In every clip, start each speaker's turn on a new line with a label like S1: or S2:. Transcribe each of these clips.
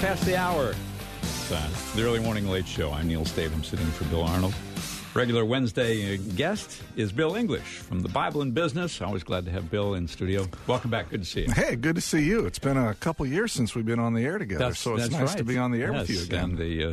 S1: past the hour. It's, uh, the early morning late show. I'm Neil Stavem, sitting for Bill Arnold. Regular Wednesday uh, guest is Bill English from the Bible and Business. Always glad to have Bill in studio. Welcome back. Good to see you.
S2: Hey, good to see you. It's been a couple years since we've been on the air together,
S1: That's-
S2: so it's nice
S1: right.
S2: to be on the air
S1: Yes,
S2: with you again.
S1: And the, uh,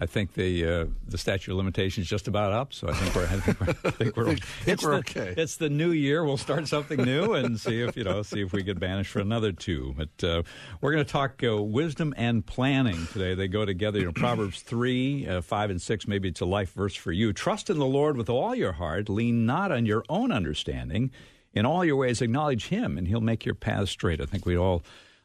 S1: I think the uh, the statute of limitations is just about up, so I think we're I think we're, I think we're, it's
S2: we're
S1: the,
S2: okay.
S1: It's the new year. We'll start something new and see if you know see if we get banished for another two. But uh, we're going to talk uh, wisdom and planning today. They go together. You know, Proverbs three, uh, five, and six. Maybe it's a life verse for you. Trust in the Lord with all your heart. Lean not on your own understanding. In all your ways, acknowledge Him, and He'll make your paths straight. I think we all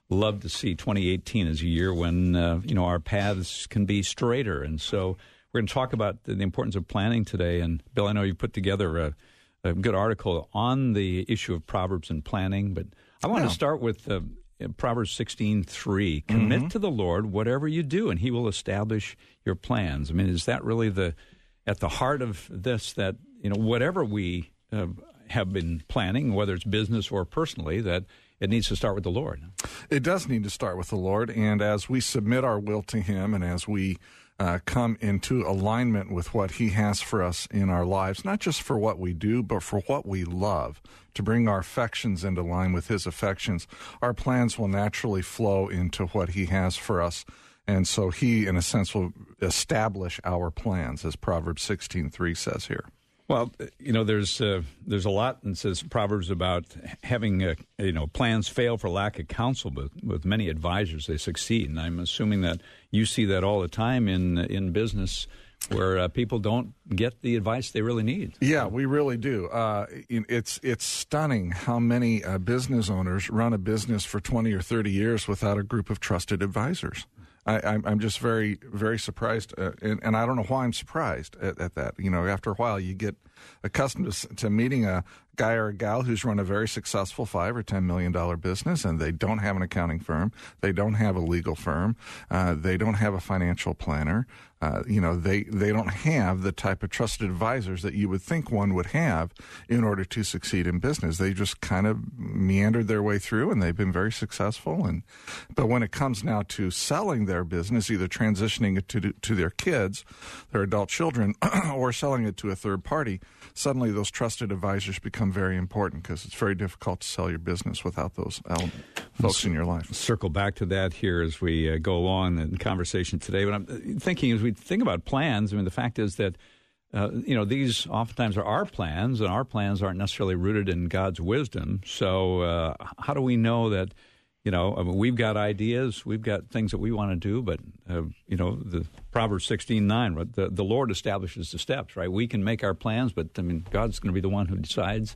S1: love to see 2018 as a year when uh, you know our paths can be straighter, and so we're going to talk about the, the importance of planning today. And Bill, I know you put together a, a good article on the issue of proverbs and planning, but I want
S2: Yeah.
S1: to start with uh, Proverbs 16:3. Commit to the Lord whatever you do, and He will establish your plans. I mean, is that really the at the heart of this? That you know, whatever we uh, have been planning, whether it's business or personally, that it needs to start with the Lord.
S2: It does need to start with the Lord, and as we submit our will to Him, and as we uh, come into alignment with what He has for us in our lives, not just for what we do, but for what we love, to bring our affections into line with His affections, our plans will naturally flow into what He has for us. And so he, in a sense, will establish our plans, as Proverbs sixteen three says here.
S1: Well, you know, there's uh, there's a lot in says Proverbs about having uh, you know plans fail for lack of counsel, but with many advisors they succeed. And I'm assuming that you see that all the time in in business, where uh, people don't get the advice they really need.
S2: Yeah, we really do. Uh, it's it's stunning how many uh, business owners run a business for twenty or thirty years without a group of trusted advisors. I, I'm, I'm just very very surprised, uh, and, and I don't know why I'm surprised at, at that. You know, after a while, you get accustomed to, to meeting a guy or a gal who's run a very successful five or ten million dollar business, and they don't have an accounting firm, they don't have a legal firm, uh, they don't have a financial planner. Uh, you know, they, they don't have the type of trusted advisors that you would think one would have in order to succeed in business. They just kind of meandered their way through and they've been very successful. And, but when it comes now to selling their business, either transitioning it to, to their kids, their adult children, or selling it to a third party, suddenly those trusted advisors become very important because it's very difficult to sell your business without those element, folks in your life.
S1: circle back to that here as we uh, go along in conversation today. But I'm uh, thinking as we think about plans, I mean, the fact is that. Uh, you know, these oftentimes are our plans, and our plans aren't necessarily rooted in God's wisdom. So, uh, how do we know that, you know, I mean, we've got ideas, we've got things that we want to do, but, uh, you know, the Proverbs sixteen nine, the, the Lord establishes the steps, right? We can make our plans, but, I mean, God's going to be the one who decides.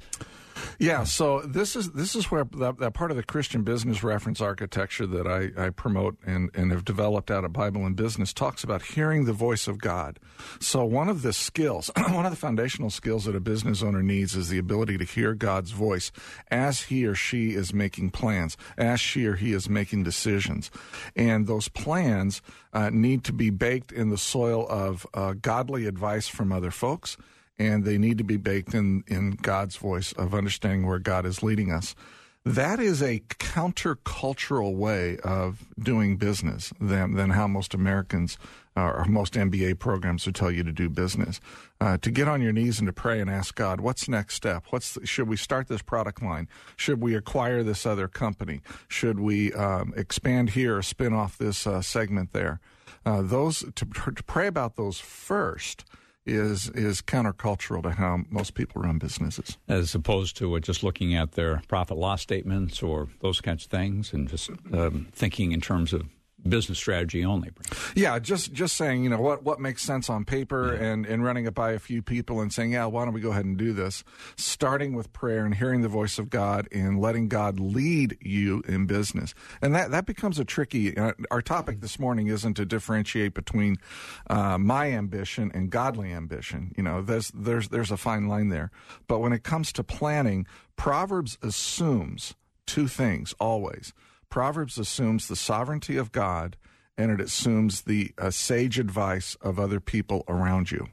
S2: Yeah, so this is this is where that, that part of the Christian business reference architecture that I, I promote and, and have developed out of Bible and Business talks about hearing the voice of God. So one of the skills, one of the foundational skills that a business owner needs is the ability to hear God's voice as he or she is making plans, as she or he is making decisions, and those plans uh, need to be baked in the soil of uh, godly advice from other folks and they need to be baked in, in God's voice of understanding where God is leading us. That is a countercultural way of doing business than, than how most Americans uh, or most MBA programs would tell you to do business. Uh, to get on your knees and to pray and ask God, what's next step? What's the, should we start this product line? Should we acquire this other company? Should we um, expand here or spin off this uh, segment there? Uh, those to, to pray about those first is is countercultural to how most people run businesses.
S1: as opposed to uh, just looking at their profit loss statements or those kinds of things and just um, thinking in terms of business strategy only.
S2: Yeah, just just saying, you know, what what makes sense on paper and and running it by a few people and saying, yeah, why don't we go ahead and do this? Starting with prayer and hearing the voice of God and letting God lead you in business, and that that becomes a tricky. Uh, our topic this morning isn't to differentiate between uh, my ambition and godly ambition. You know, there's there's there's a fine line there, but when it comes to planning, Proverbs assumes two things always. Proverbs assumes the sovereignty of God and it assumes the uh, sage advice of other people around you.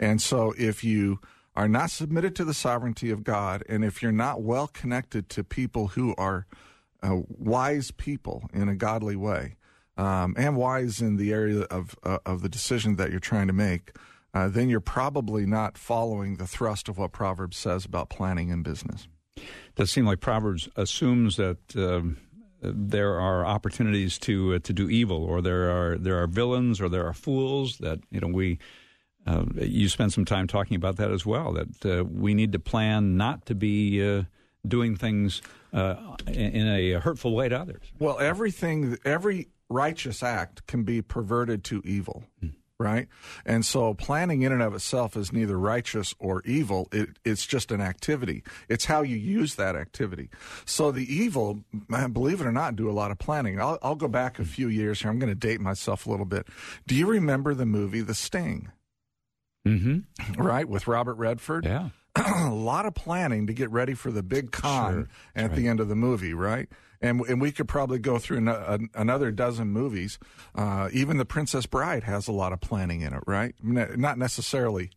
S2: And so if you are not submitted to the sovereignty of God and if you're not well connected to people who are uh, wise people in a godly way, um, and wise in the area of uh, of the decision that you're trying to make, uh, then you're probably not following the thrust of what Proverbs says about planning in business.
S1: Does seem like Proverbs assumes that um, there are opportunities to uh, to do evil, or there are there are villains, or there are fools that you know we. Uh, you spent some time talking about that as well. That uh, we need to plan not to be uh, doing things uh, in a hurtful way to others.
S2: Well, everything, every righteous act can be perverted to evil. Hmm right? And so planning in and of itself is neither righteous or evil. It, it's just an activity. It's how you use that activity. So the evil, believe it or not, do a lot of planning. I'll, I'll go back a few years here. I'm going to date myself a little bit. Do you remember the movie The Sting?
S1: Mm-hmm.
S2: Right, with Robert Redford?
S1: Yeah.
S2: A lot of planning to get ready for the big con sure. at right. the end of the movie, right? and and we could probably go through an, another dozen movies. Uh, even The Princess Bride has a lot of planning in it, right? Not necessarily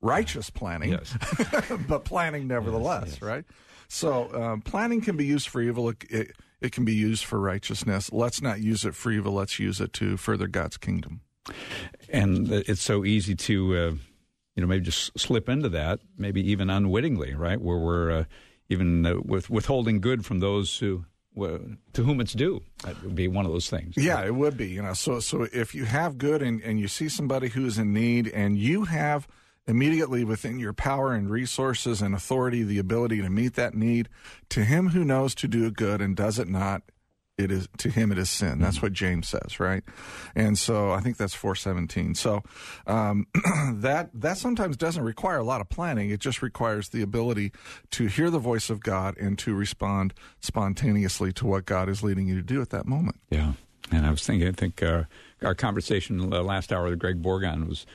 S2: righteous planning,
S1: yes.
S2: but planning nevertheless, yes, yes. right? So um, planning can be used for evil. It, it, it, can be used for righteousness. Let's not use it for evil. Let's use it to further God's kingdom.
S1: And it's so easy to, uh, you know, maybe just slip into that, maybe even unwittingly, right? Where we're uh, even uh, with withholding good from those who to whom it's due. That would be one of those things.
S2: Yeah, it would be. You know, so so if you have good and, and you see somebody who's in need and you have immediately within your power and resources and authority the ability to meet that need, to him who knows to do good and does it not, it is to him it is sin. That's mm-hmm. what James says, right? And so I think that's four seventeen. So um, that that sometimes doesn't require a lot of planning. It just requires the ability to hear the voice of God and to respond spontaneously to what God is leading you to do at that moment.
S1: Yeah, and I was thinking, I think uh, our conversation last hour with Greg Borgon was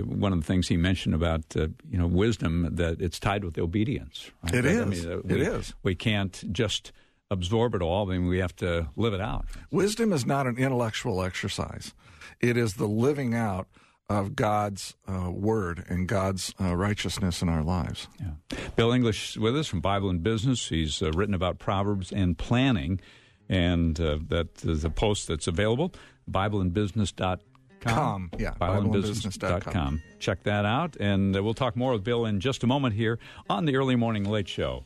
S1: one of the things he mentioned about uh, you know wisdom that it's tied with obedience.
S2: Right? It is. I mean, uh, we, it is.
S1: We can't just absorb it all, I mean, we have to live it out.
S2: Wisdom is not an intellectual exercise, it is the living out of God's uh, word and God's uh, righteousness in our lives.
S1: Yeah. Bill English with us from Bible and Business. He's uh, written about Proverbs and planning, and uh, that is a post that's available, bibleandbusiness.com.
S2: Com, yeah,
S1: bibleandbusiness.com. Check that out, and uh, we'll talk more with Bill in just a moment here on the Early Morning Late Show.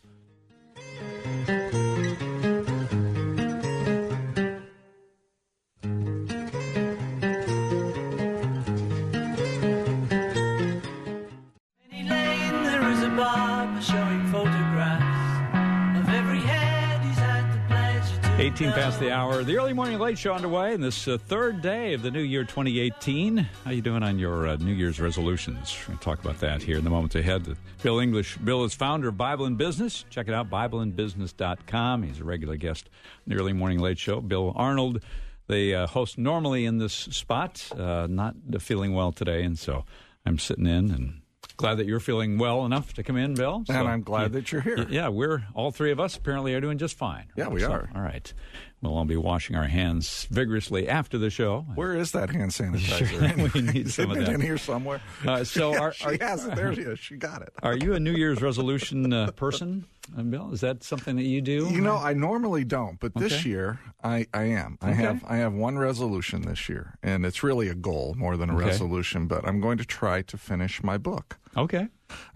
S1: Past the hour. The early morning late show underway, in this uh, third day of the new year 2018. How you doing on your uh, New Year's resolutions? We're going to talk about that here in the moments ahead. Bill English. Bill is founder of Bible and Business. Check it out, bibleandbusiness.com. He's a regular guest on the early morning late show. Bill Arnold, the uh, host normally in this spot, uh, not feeling well today, and so I'm sitting in and glad that you're feeling well enough to come in, Bill.
S2: So, and I'm glad that you're here.
S1: Yeah, we're all three of us apparently are doing just fine.
S2: Yeah, we
S1: so,
S2: are.
S1: All right. We'll all be washing our hands vigorously after the show.
S2: Where is that hand sanitizer?
S1: we need some of that
S2: in here somewhere.
S1: Uh, so,
S2: yeah,
S1: are,
S2: she are, has it. There she is. She got it.
S1: Are you a New Year's resolution uh, person? Uh, Bill, is that something that you do?
S2: You know, I normally don't, but this year I, I am. I okay. have I have one resolution this year, and it's really a goal more than a okay. resolution. But I'm going to try to finish my book.
S1: Okay.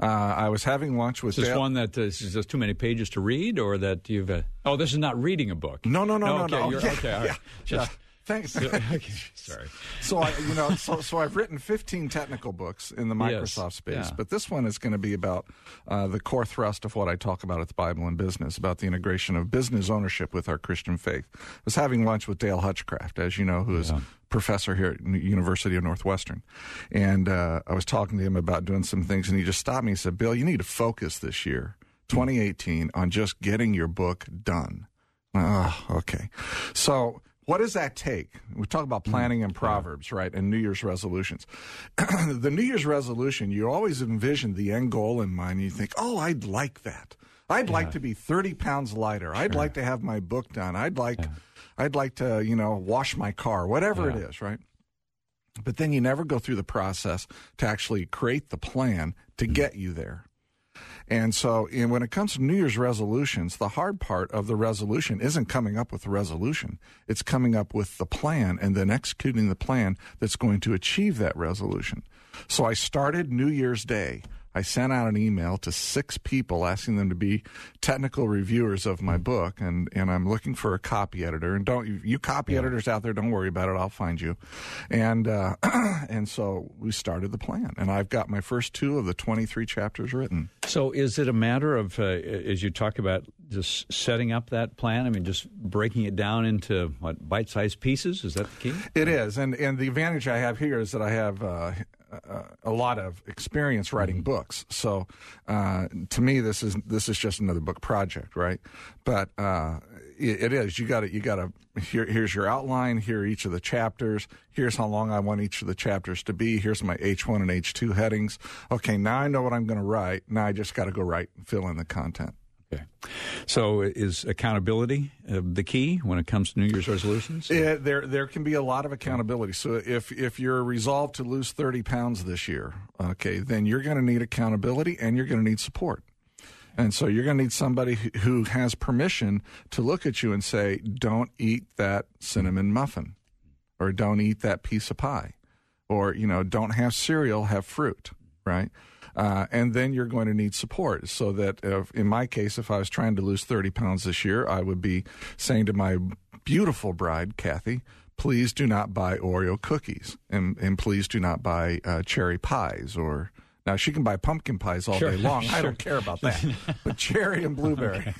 S2: Uh, I was having lunch with.
S1: Is this
S2: Dale.
S1: one that uh, is just too many pages to read, or that you've? Uh, oh, this is not reading a book.
S2: No, no, no,
S1: no,
S2: no.
S1: Okay,
S2: no.
S1: You're, okay, right.
S2: Yeah,
S1: just.
S2: Yeah. Thanks.
S1: Sorry.
S2: So I, you know, so so I've written 15 technical books in the Microsoft yes. space, yeah. but this one is going to be about uh, the core thrust of what I talk about at the Bible and Business, about the integration of business ownership with our Christian faith. I was having lunch with Dale Hutchcraft, as you know, who is yeah. professor here at University of Northwestern, and uh, I was talking to him about doing some things, and he just stopped me. He said, "Bill, you need to focus this year, 2018, on just getting your book done." Oh, okay. So what does that take? We talk about mm, planning and Proverbs, right, and New Year's resolutions. the New Year's resolution, you always envision the end goal in mind. And you think, oh, I'd like that. I'd yeah. like to be 30 pounds lighter. I'd like to have my book done. I'd like, yeah. I'd like to, you know, wash my car, whatever yeah. it is, right? But then you never go through the process to actually create the plan to mm. get you there. And so, and when it comes to New Year's resolutions, the hard part of the resolution isn't coming up with the resolution. It's coming up with the plan and then executing the plan that's going to achieve that resolution. So I started New Year's Day I sent out an email to six people asking them to be technical reviewers of my book, and, and I'm looking for a copy editor. And don't you copy yeah. editors out there, don't worry about it. I'll find you. And uh, and so we started the plan, and I've got my first two of the 23 chapters written.
S1: So is it a matter of, uh, as you talk about, just setting up that plan? I mean, just breaking it down into what bite-sized pieces? Is that the key?
S2: It is, and and the advantage I have here is that I have. Uh, uh, a lot of experience writing mm-hmm. books. So uh, to me, this is this is just another book project, right? But uh, it, it is. You got to you got to. Here, here's your outline. Here are each of the chapters. Here's how long I want each of the chapters to be. Here's my H1 and H2 headings. Okay, now I know what I'm going to write. Now I just got to go write and fill in the content.
S1: Okay. So is accountability uh, the key when it comes to New Year's resolutions?
S2: Yeah, there there can be a lot of accountability. So if if you're resolved to lose 30 pounds this year, okay, then you're going to need accountability and you're going to need support. And so you're going to need somebody who has permission to look at you and say, "Don't eat that cinnamon muffin," or "Don't eat that piece of pie," or you know, "Don't have cereal, have fruit." Right? Uh, and then you're going to need support. So that if, in my case, if I was trying to lose 30 pounds this year, I would be saying to my beautiful bride, Kathy, please do not buy Oreo cookies and, and please do not buy uh, cherry pies or now she can buy pumpkin pies all sure, day long. Sure. I don't care about that. but cherry and blueberry,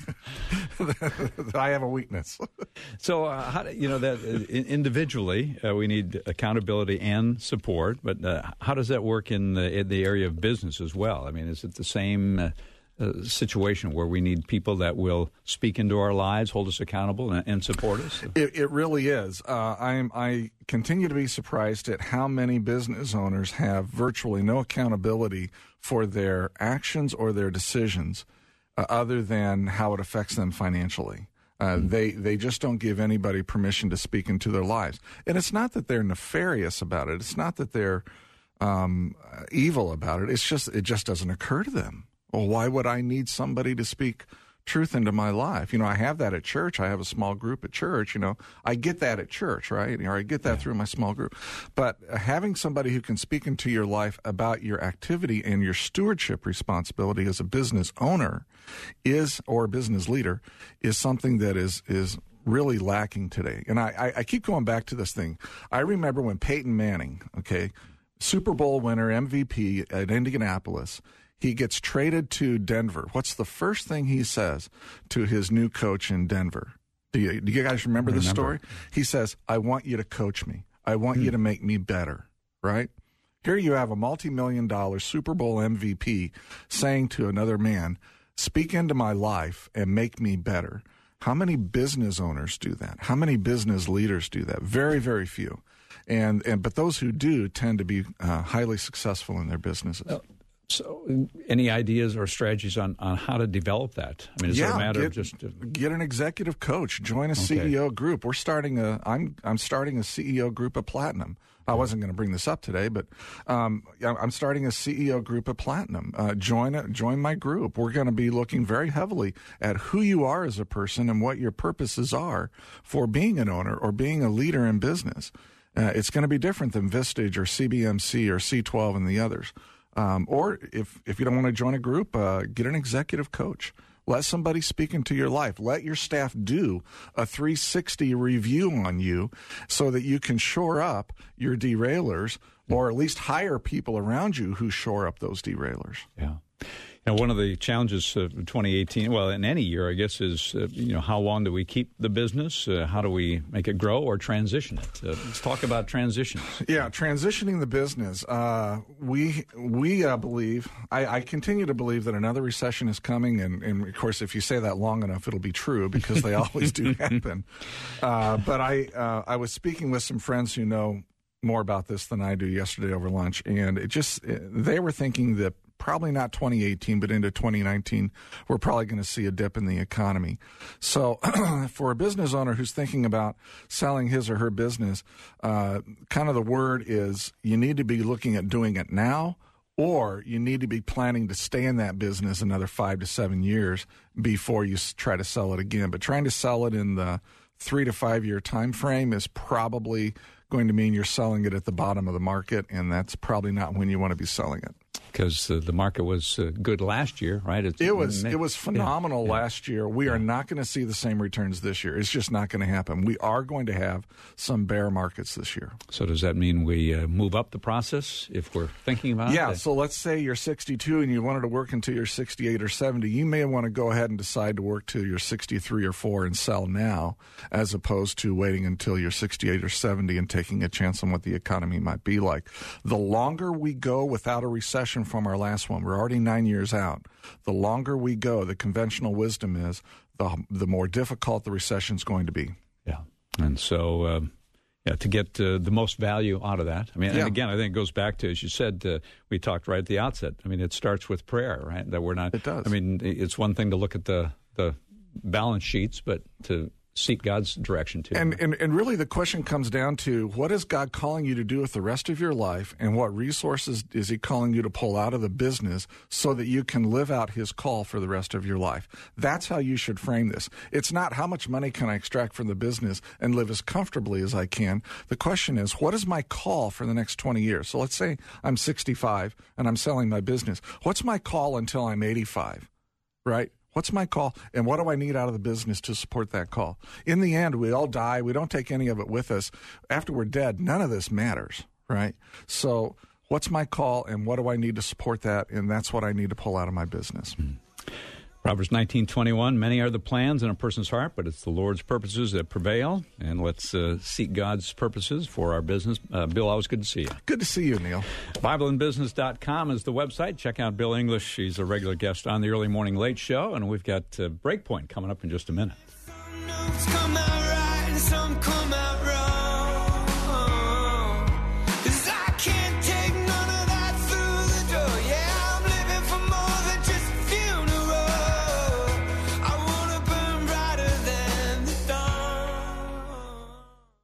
S2: I have a weakness.
S1: so, uh, how, you know that uh, individually uh, we need accountability and support. But uh, how does that work in the, in the area of business as well? I mean, is it the same? Uh, situation where we need people that will speak into our lives, hold us accountable, and, and support us.
S2: It, it really is. Uh, I'm, I continue to be surprised at how many business owners have virtually no accountability for their actions or their decisions, uh, other than how it affects them financially. Uh, mm-hmm. They they just don't give anybody permission to speak into their lives, and it's not that they're nefarious about it. It's not that they're um, evil about it. It's just it just doesn't occur to them. Well, why would I need somebody to speak truth into my life? You know, I have that at church. I have a small group at church. You know, I get that at church, right? Or I get that yeah. through my small group. But having somebody who can speak into your life about your activity and your stewardship responsibility as a business owner is, or a business leader, is something that is, is really lacking today. And I, I, keep going back to this thing. I remember when Peyton Manning, okay, Super Bowl winner, MVP at Indianapolis, he gets traded to Denver. What's the first thing he says to his new coach in Denver? Do you, do you guys remember, the story? He says, I want you to coach me. I want hmm. you to make me better, right? Here you have a multi million dollar Super Bowl MVP saying to another man, Speak into my life and make me better. How many business owners do that? How many business leaders do that? Very, very few. And, and but those who do tend to be uh, highly successful in their businesses.
S1: So, any ideas or strategies on, on how to develop that? I mean, is
S2: yeah,
S1: it a matter
S2: get,
S1: of just
S2: uh, get an executive coach, join a okay. CEO group? We're starting a I'm I'm starting a CEO group at Platinum. I wasn't going to bring this up today, but um, I'm starting a CEO group at Platinum. Uh, join join my group. We're going to be looking very heavily at who you are as a person and what your purposes are for being an owner or being a leader in business. Uh, it's going to be different than Vistage or CBMC or C12 and the others. Um, or if, if you don't want to join a group, uh, get an executive coach. Let somebody speak into your life. Let your staff do a 360 review on you so that you can shore up your derailers or at least hire people around you who shore up those derailers.
S1: Yeah. Now, one of the challenges of 2018, well, in any year, I guess, is uh, you know how long do we keep the business? Uh, how do we make it grow or transition it? Uh, let's talk about transitions.
S2: Yeah, transitioning the business. Uh, we we uh, believe. I, I, continue to believe that another recession is coming, and, and, of course, if you say that long enough, it'll be true because they always do happen. Uh, but I I was speaking with some friends who know more about this than I do yesterday over lunch, and it just they were thinking that probably not 2018, but into 2019, we're probably going to see a dip in the economy. So, for a business owner who's thinking about selling his or her business, uh, kind of the word is you need to be looking at doing it now or you need to be planning to stay in that business another five to seven years before you try to sell it again. But trying to sell it in the three to five year time frame is probably going to mean you're selling it at the bottom of the market, and that's probably not when you want to be selling it
S1: because uh, the market was uh, good last year, right?
S2: It's, it was it was phenomenal yeah. last year. We yeah. are not going to see the same returns this year. It's just not going to happen. We are going to have some bear markets this year.
S1: So does that mean we uh, move up the process if we're thinking about
S2: yeah,
S1: it?
S2: Yeah. So let's say you're 62 and you wanted to work until you're 68 or 70. You may want to go ahead and decide to work till you're 63 or 4 and sell now, as opposed to waiting until you're 68 or 70 and taking a chance on what the economy might be like. The longer we go without a recession from our last one. We're already nine years out. The longer we go, the conventional wisdom is the the more difficult the recession is going to be.
S1: Yeah, and so. Uh, yeah, to get uh, the most value out of that. I mean, yeah. and again, I think it goes back to as you said. Uh, we talked right at the outset. I mean, it starts with prayer, right? That we're not.
S2: It does.
S1: I mean, it's one thing to look at the the balance sheets, but to seek God's direction to.
S2: And, and and really the question comes down to what is God calling you to do with the rest of your life and what resources is he calling you to pull out of the business so that you can live out his call for the rest of your life. That's how you should frame this. It's not how much money can I extract from the business and live as comfortably as I can. The question is what is my call for the next 20 years? So let's say I'm 65 and I'm selling my business. What's my call until I'm 85? Right? What's my call? And what do I need out of the business to support that call? In the end, we all die. We don't take any of it with us. After we're dead, none of this matters, right? So, what's my call and what do I need to support that? And that's what I need to pull out of my business. Mm-hmm.
S1: Proverbs 19:21 Many are the plans in a person's heart, but it's the Lord's purposes that prevail. And let's uh, seek God's purposes for our business. Uh, Bill, always good to see you.
S2: Good to see you, Neil.
S1: BibleandBusiness.com is the website. Check out Bill English. He's a regular guest on the Early Morning Late Show, and we've got uh, Breakpoint coming up in just a minute.